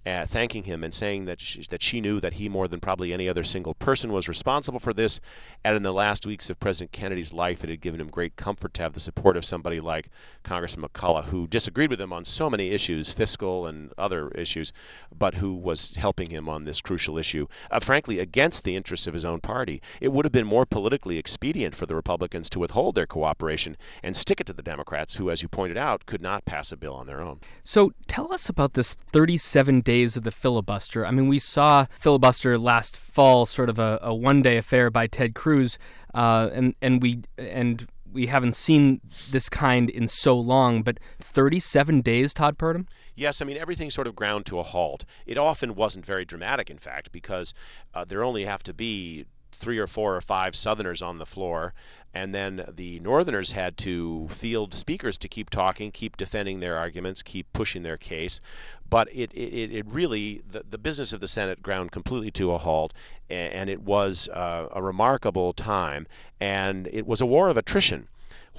Speaker 9: uh, thanking him and saying that she, that she knew that he more than probably any other single person was responsible for this. And in the last weeks of President Kennedy's life, it had given him great comfort to have the support of somebody like Congressman McCulloch, who disagreed with him on so many issues, fiscal and other issues, but who was helping him on this crucial issue, uh, frankly, against the interests of his own party. It would have been more politically expedient for the Republicans to withhold their cooperation and stick it to the Democrats, who, as you pointed out, could not pass a bill on their own.
Speaker 2: So tell us about this 37 day days of the filibuster. I mean, we saw filibuster last fall, sort of a, a one day affair by Ted Cruz, uh, and and we and we haven't seen this kind in so long. But 37 days, Todd Purdum.
Speaker 9: Yes, I mean everything sort of ground to a halt. It often wasn't very dramatic, in fact, because uh, there only have to be three or four or five Southerners on the floor, and then the Northerners had to field speakers to keep talking, keep defending their arguments, keep pushing their case. But it, it, it really, the, the business of the Senate ground completely to a halt, and, it was uh, a remarkable time, and it was a war of attrition.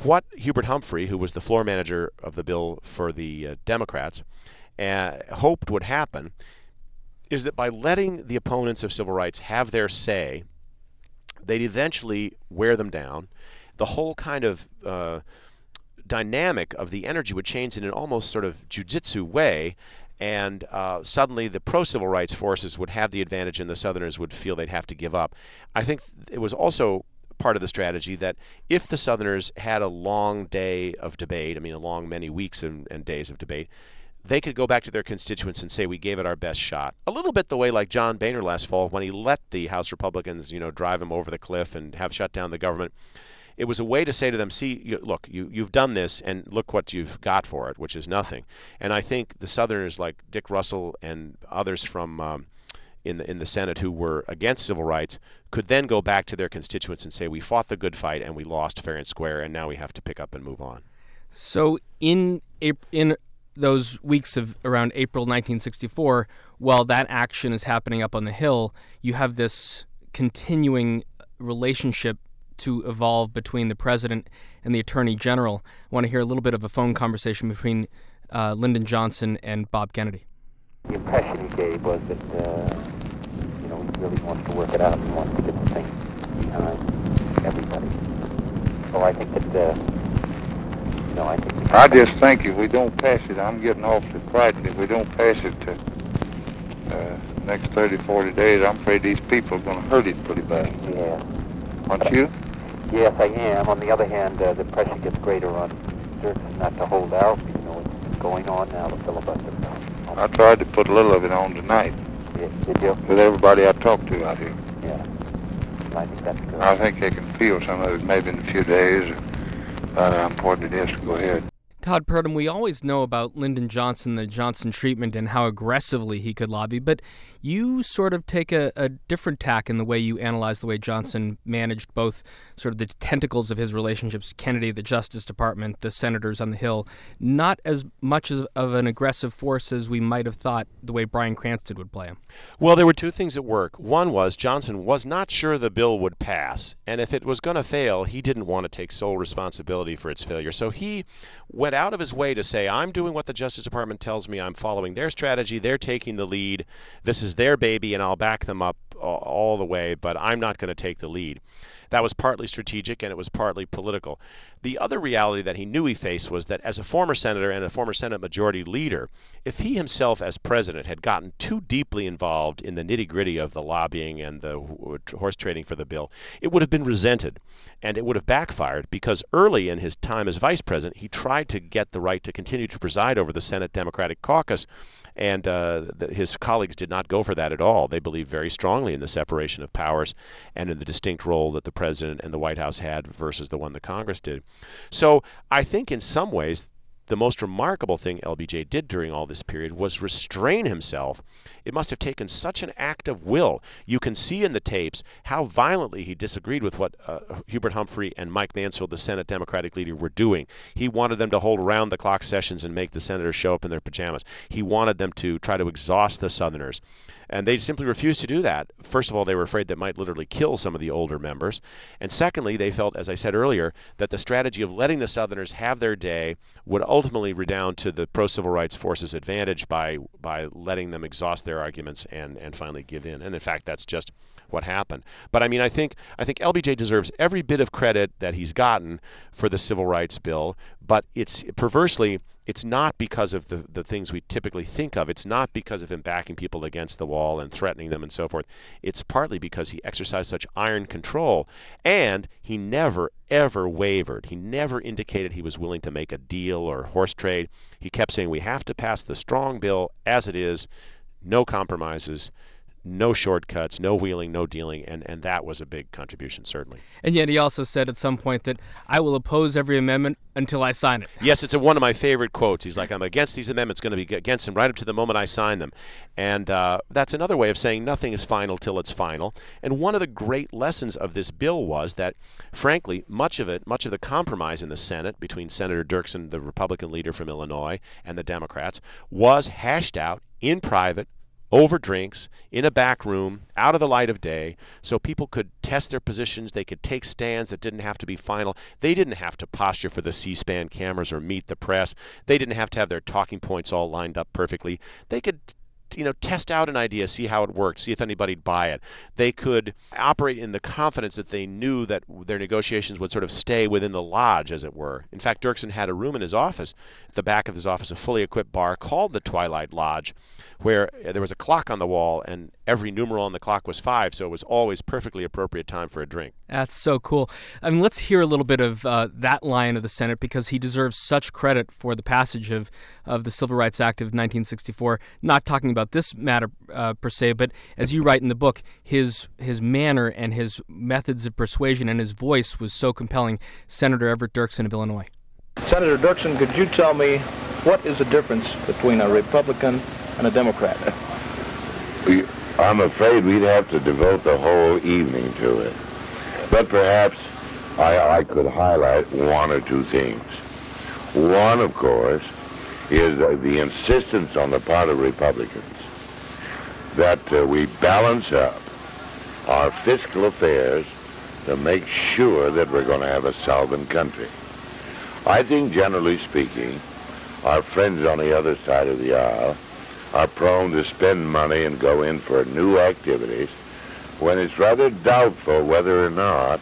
Speaker 9: What Hubert Humphrey, who was the floor manager of the bill for the uh, Democrats, uh, hoped would happen is that by letting the opponents of civil rights have their say, they'd eventually wear them down. The whole kind of uh, dynamic of the energy would change in an almost sort of jujitsu way, and uh, suddenly the pro civil rights forces would have the advantage and the Southerners would feel they'd have to give up. I think it was also part of the strategy that if the Southerners had a long day of debate, I mean, a long many weeks and, and days of debate, they could go back to their constituents and say we gave it our best shot. A little bit the way like John Boehner last fall when he let the House Republicans, you know, drive him over the cliff and have shut down the government. It was a way to say to them, see, you, look, you, you've done this, and look what you've got for it, which is nothing. And I think the Southerners like Dick Russell and others from um, in the in the Senate who were against civil rights could then go back to their constituents and say, we fought the good fight and we lost fair and square, and now we have to pick up and move on.
Speaker 2: So in in those weeks of around April 1964, while that action is happening up on the Hill, you have this continuing relationship to evolve between the president and the attorney general. I want to hear a little bit of a phone conversation between uh, Lyndon Johnson and Bob Kennedy.
Speaker 20: The impression he gave was that uh, you know he really wants to work it out and wants to get the thing behind everybody. So I think that. Uh, I think.
Speaker 12: I just think if we don't pass it, I'm getting awfully frightened. If we don't pass it to uh, next 30, 40 days, I'm afraid these people are going to hurt it pretty bad.
Speaker 20: Yeah.
Speaker 12: Aren't you?
Speaker 20: Yes, I am. On the other hand, uh, the pressure gets greater on Dirksen not to hold out. You know, it's going on now, the filibuster.
Speaker 12: I tried to put a little of it on tonight.
Speaker 20: Yeah, did you?
Speaker 12: With everybody I talked to out here.
Speaker 20: Yeah. I think that's good.
Speaker 12: I think they can feel some of it maybe in a few days about how important it is go ahead.
Speaker 2: Todd Purdum, we always know about Lyndon Johnson, the Johnson treatment, and how aggressively he could lobby, but You sort of take a, a different tack in the way you analyze the way Johnson managed both sort of the tentacles of his relationships, Kennedy, the Justice Department, the senators on the Hill, not as much as, of an aggressive force as we might have thought the way Bryan Cranston would play him.
Speaker 9: Well, there were two things at work. One was Johnson was not sure the bill would pass, and if it was going to fail, he didn't want to take sole responsibility for its failure. So he went out of his way to say, I'm doing what the Justice Department tells me, I'm following their strategy, they're taking the lead, this is their baby, and I'll back them up all the way, but I'm not going to take the lead. That was partly strategic and it was partly political. The other reality that he knew he faced was that as a former senator and a former Senate Majority Leader, if he himself, as president, had gotten too deeply involved in the nitty gritty of the lobbying and the horse trading for the bill, it would have been resented and it would have backfired because early in his time as vice president, he tried to get the right to continue to preside over the Senate Democratic caucus and uh, the, his colleagues did not go for that at all. They believed very strongly in the separation of powers and in the distinct role that the president and the White House had versus the one the Congress did. So I think in some ways the most remarkable thing LBJ did during all this period was restrain himself. It must have taken such an act of will. You can see in the tapes how violently he disagreed with what uh, Hubert Humphrey and Mike Mansfield, the Senate Democratic leader, were doing. He wanted them to hold round the clock sessions and make the senators show up in their pajamas. He wanted them to try to exhaust the Southerners. And they simply refused to do that. First of all, they were afraid that might literally kill some of the older members. And secondly, they felt, as I said earlier, that the strategy of letting the Southerners have their day would ultimately redound to the pro civil rights forces' advantage by, by letting them exhaust their arguments and, and finally give in. And in fact, that's just what happened. But I mean, I think I think LBJ deserves every bit of credit that he's gotten for the civil rights bill. But it's perversely it's not because of the, the things we typically think of. It's not because of him backing people against the wall and threatening them and so forth. It's partly because he exercised such iron control and he never, ever wavered. He never indicated he was willing to make a deal or horse trade. He kept saying, we have to pass the strong bill as it is, no compromises no shortcuts, no wheeling, no dealing, and, and that was a big contribution, certainly.
Speaker 2: And yet he also said at some point that I will oppose every amendment until I sign it.
Speaker 9: Yes, it's a, one of my favorite quotes. He's like, I'm against these amendments, going to be against them right up to the moment I sign them. And uh, that's another way of saying nothing is final till it's final. And one of the great lessons of this bill was that, frankly, much of it, much of the compromise in the Senate between Senator Dirksen, the Republican leader from Illinois, and the Democrats, was hashed out in private over drinks in a back room out of the light of day so people could test their positions they could take stands that didn't have to be final. They didn't have to posture for the c-span cameras or meet the press. They didn't have to have their talking points all lined up perfectly. They could you know test out an idea see how it worked see if anybody'd buy it. They could operate in the confidence that they knew that their negotiations would sort of stay within the lodge as it were. In fact dirksen had a room in his office the back of his office a fully equipped bar called the twilight lodge where there was a clock on the wall and every numeral on the clock was five, so it was always perfectly appropriate time for a drink.
Speaker 2: That's so cool. I mean, let's hear a little bit of uh, that line of the Senate because he deserves such credit for the passage of, of the Civil Rights Act of 1964. Not talking about this matter uh, per se, but as you write in the book, his his manner and his methods of persuasion and his voice was so compelling. Senator Everett Dirksen of Illinois.
Speaker 21: Senator Dirksen, could you tell me what is the difference between a Republican and a Democrat?
Speaker 22: I'm afraid we'd have to devote the whole evening to it. But perhaps I, I could highlight one or two things. One, of course, is uh, the insistence on the part of Republicans that uh, we balance up our fiscal affairs to make sure that we're going to have a solvent country. I think, generally speaking, our friends on the other side of the aisle are prone to spend money and go in for new activities when it's rather doubtful whether or not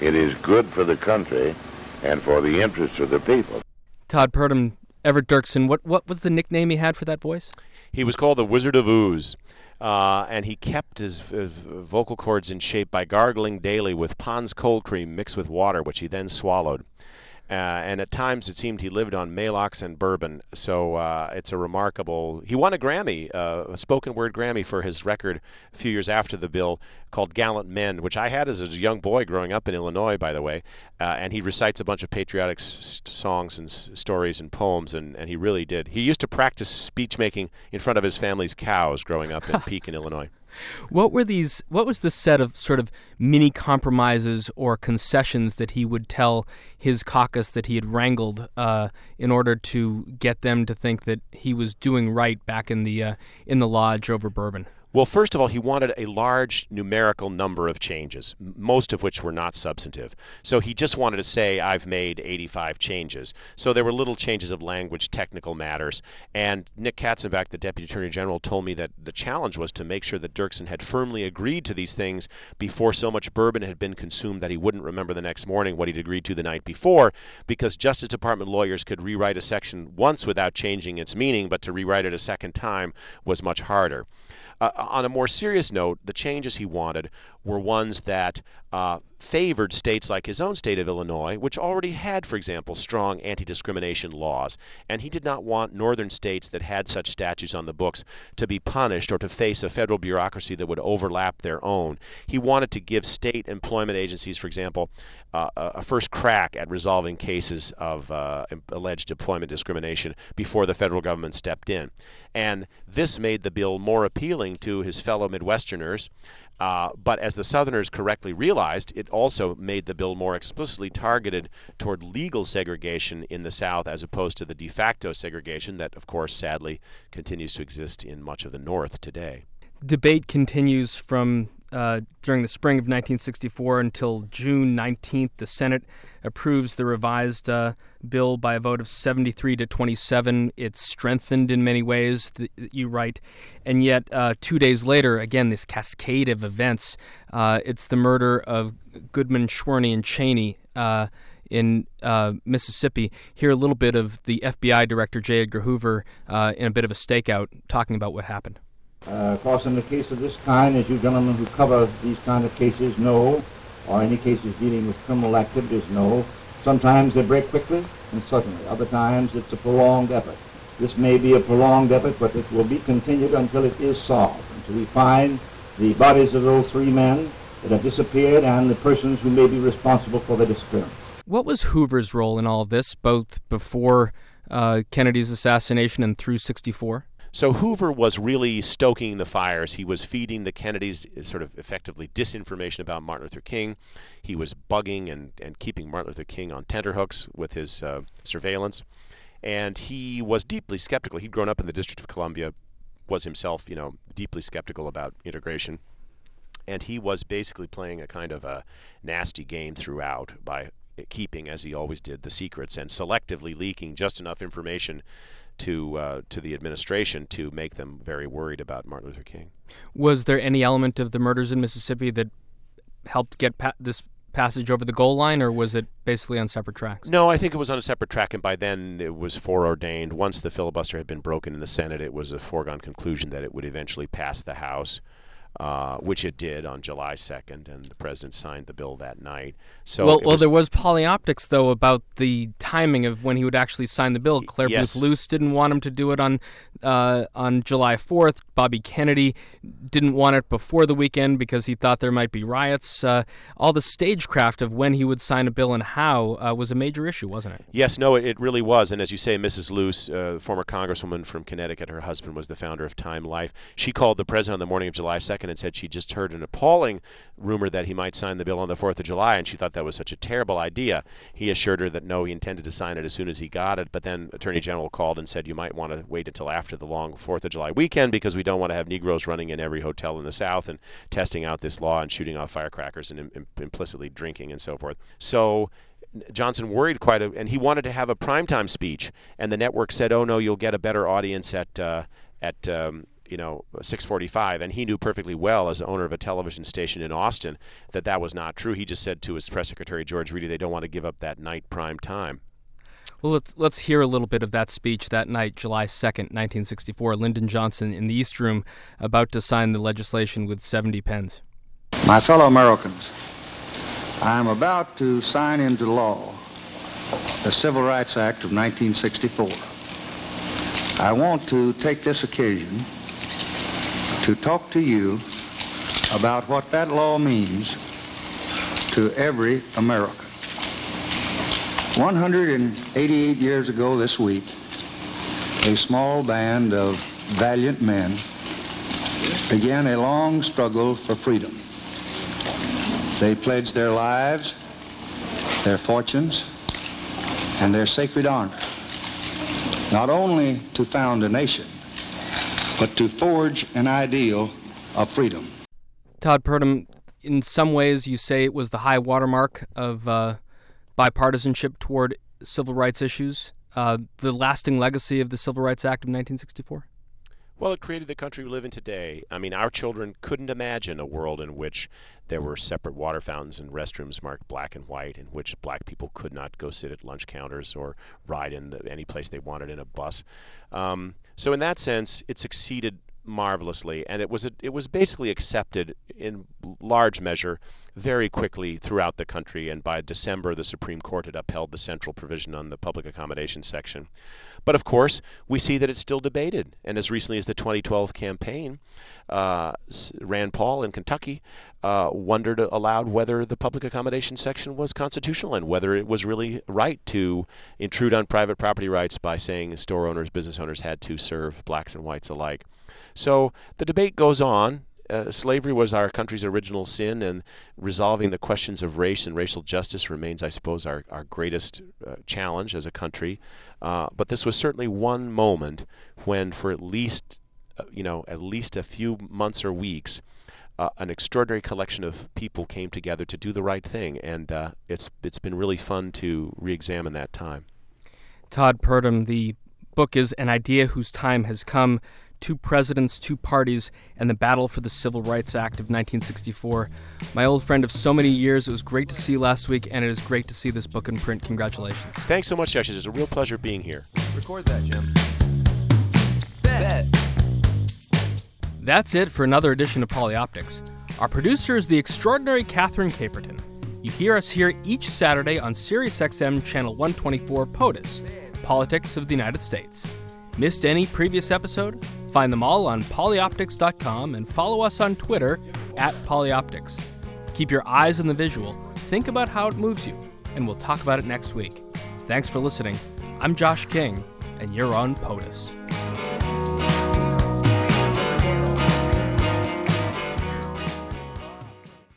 Speaker 22: it is good for the country and for the interests of the people.
Speaker 2: Todd Purdum, Everett Dirksen, what, what was the nickname he had for that voice?
Speaker 9: He was called the Wizard of Ooze. Uh, and he kept his, his, vocal cords in shape by gargling daily with Pond's cold cream mixed with water, which he then swallowed. Uh, and at times it seemed he lived on Maalox and bourbon. So uh, it's a remarkable. He won a Grammy, uh, a spoken word Grammy for his record a few years after the bill called Gallant Men, which I had as a young boy growing up in Illinois, by the way. Uh, and he recites a bunch of patriotic s- songs and s- stories and poems, and, and he really did. He used to practice speech making in front of his family's cows growing up in Pekin, Illinois.
Speaker 2: What were these? What was the set of sort of mini compromises or concessions that he would tell his caucus that he had wrangled uh, in order to get them to think that he was doing right back in the uh, in the lodge over bourbon?
Speaker 9: Well, first of all, he wanted a large numerical number of changes, most of which were not substantive. So he just wanted to say, I've made 85 changes. So there were little changes of language, technical matters. And Nick Katzenbach, the Deputy Attorney General, told me that the challenge was to make sure that Dirksen had firmly agreed to these things before so much bourbon had been consumed that he wouldn't remember the next morning what he'd agreed to the night before, because Justice Department lawyers could rewrite a section once without changing its meaning, but to rewrite it a second time was much harder. Uh, on a more serious note, the changes he wanted were ones that uh, favored states like his own state of Illinois, which already had, for example, strong anti discrimination laws. And he did not want northern states that had such statutes on the books to be punished or to face a federal bureaucracy that would overlap their own. He wanted to give state employment agencies, for example, uh, a first crack at resolving cases of uh, alleged employment discrimination before the federal government stepped in. And this made the bill more appealing to his fellow Midwesterners uh, but as the Southerners correctly realized, it also made the bill more explicitly targeted toward legal segregation in the South as opposed to the de facto segregation that, of course, sadly continues to exist in much of the North today.
Speaker 2: Debate continues from uh, during the spring of 1964 until June 19th. The Senate approves the revised uh, bill by a vote of 73 to 27. It's strengthened in many ways, th- you write. And yet, uh, two days later, again, this cascade of events. Uh, it's the murder of Goodman, Schwerner, and Cheney. uh, in Mississippi. Hear a little bit of the FBI director, J. Edgar Hoover, in a bit of a stakeout talking about what happened.
Speaker 23: Uh, of course, in the case of this kind, as you gentlemen who cover these kind of cases know, or any cases dealing with criminal activities know, sometimes they break quickly and suddenly. Other times it's a prolonged effort. This may be a prolonged effort, but it will be continued until it is solved, until we find the bodies of those three men that have disappeared and the persons who may be responsible for their disappearance.
Speaker 2: What was Hoover's role in all of this, both before uh, Kennedy's assassination and through 64?
Speaker 9: So Hoover was really stoking the fires. He was feeding the Kennedys sort of effectively disinformation about Martin Luther King. He was bugging and, and keeping Martin Luther King on tenterhooks with his uh, surveillance. And he was deeply skeptical. He'd grown up in the District of Columbia, was himself, you know, deeply skeptical about integration. And he was basically playing a kind of a nasty game throughout by keeping, as he always did, the secrets and selectively leaking just enough information to uh, to the administration to make them very worried about Martin Luther King.
Speaker 2: Was there any element of the murders in Mississippi that helped get pa- this passage over the goal line, or was it basically on separate tracks?
Speaker 9: No, I think it was on a separate track, and by then it was foreordained. Once the filibuster had been broken in the Senate, it was a foregone conclusion that it would eventually pass the House. Uh, which it did on July 2nd, and the president signed the bill that night. So
Speaker 2: well,
Speaker 9: was,
Speaker 2: there was polyoptics though about the timing of when he would actually sign the bill. Clare
Speaker 9: yes.
Speaker 2: Boothe Luce didn't want him to do it on uh, on July 4th. Bobby Kennedy didn't want it before the weekend because he thought there might be riots. Uh, all the stagecraft of when he would sign a bill and how uh, was a major issue, wasn't it?
Speaker 9: Yes, no, it, it really was. And as you say, Mrs. Luce, uh, former congresswoman from Connecticut, her husband was the founder of Time Life. She called the president on the morning of July 2nd and said she just heard an appalling rumor that he might sign the bill on the 4th of July, and she thought that was such a terrible idea. He assured her that no, he intended to sign it as soon as he got it, but then Attorney General called and said you might want to wait until after the long 4th of July weekend because we don't want to have Negroes running in every hotel in the South and testing out this law and shooting off firecrackers and Im- implicitly drinking and so forth. So Johnson worried quite a, and he wanted to have a primetime speech, and the network said, "Oh no, you'll get a better audience at uh, at um, you know 645 and he knew perfectly well as the owner of a television station in austin that that was not true he just said to his press secretary george reedy they don't want to give up that night prime time
Speaker 2: well, let's let's hear a little bit of that speech that night, July 2nd, 1964. Lyndon Johnson in the East Room about to sign the legislation with 70 pens.
Speaker 24: My fellow Americans, I am about to sign into law
Speaker 5: the Civil Rights Act of 1964. I want to take this occasion to talk to you about what that law means to every American. 188 years ago this week, a small band of valiant men began a long struggle for freedom. They pledged their lives, their fortunes, and their sacred honor, not only to found a nation, but to forge an ideal of freedom.
Speaker 2: Todd Purdum, in some ways, you say it was the high watermark of uh, bipartisanship toward civil rights issues, uh, the lasting legacy of the Civil Rights Act of 1964?
Speaker 9: Well, it created the country we live in today. I mean, our children couldn't imagine a world in which there were separate water fountains and restrooms marked black and white, in which black people could not go sit at lunch counters or ride in the, any place they wanted in a bus. Um, so, in that sense, it succeeded marvelously, and it was a, it was basically accepted in large measure very quickly throughout the country. And by December, the Supreme Court had upheld the central provision on the public accommodation section. But of course, we see that it's still debated. And as recently as the 2012 campaign, uh, Rand Paul in Kentucky uh, wondered aloud whether the public accommodation section was constitutional and whether it was really right to intrude on private property rights by saying store owners, business owners had to serve blacks and whites alike. So the debate goes on. Uh, slavery was our country's original sin, and resolving the questions of race and racial justice remains, I suppose, our, our greatest uh, challenge as a country. Uh, but this was certainly one moment when, for at least, uh, you know, at least a few months or weeks, uh, an extraordinary collection of people came together to do the right thing, and uh, it's it's been really fun to re-examine that time.
Speaker 2: Todd Purdum, the book is an idea whose time has come two presidents, two parties, and the battle for the Civil Rights Act of 1964. My old friend of so many years, it was great to see you last week, and it is great to see this book in print. Congratulations.
Speaker 9: Thanks so much, Josh. It's a real pleasure being here.
Speaker 25: Record that, Jim. Bet.
Speaker 2: That's it for another edition of Polyoptics. Our producer is the extraordinary Catherine Caperton. You hear us here each Saturday on SiriusXM Channel 124 POTUS, Politics of the United States. Missed any previous episode? Find them all on polyoptics.com and follow us on Twitter at polyoptics. Keep your eyes on the visual, think about how it moves you, and we'll talk about it next week. Thanks for listening. I'm Josh King, and you're on POTUS.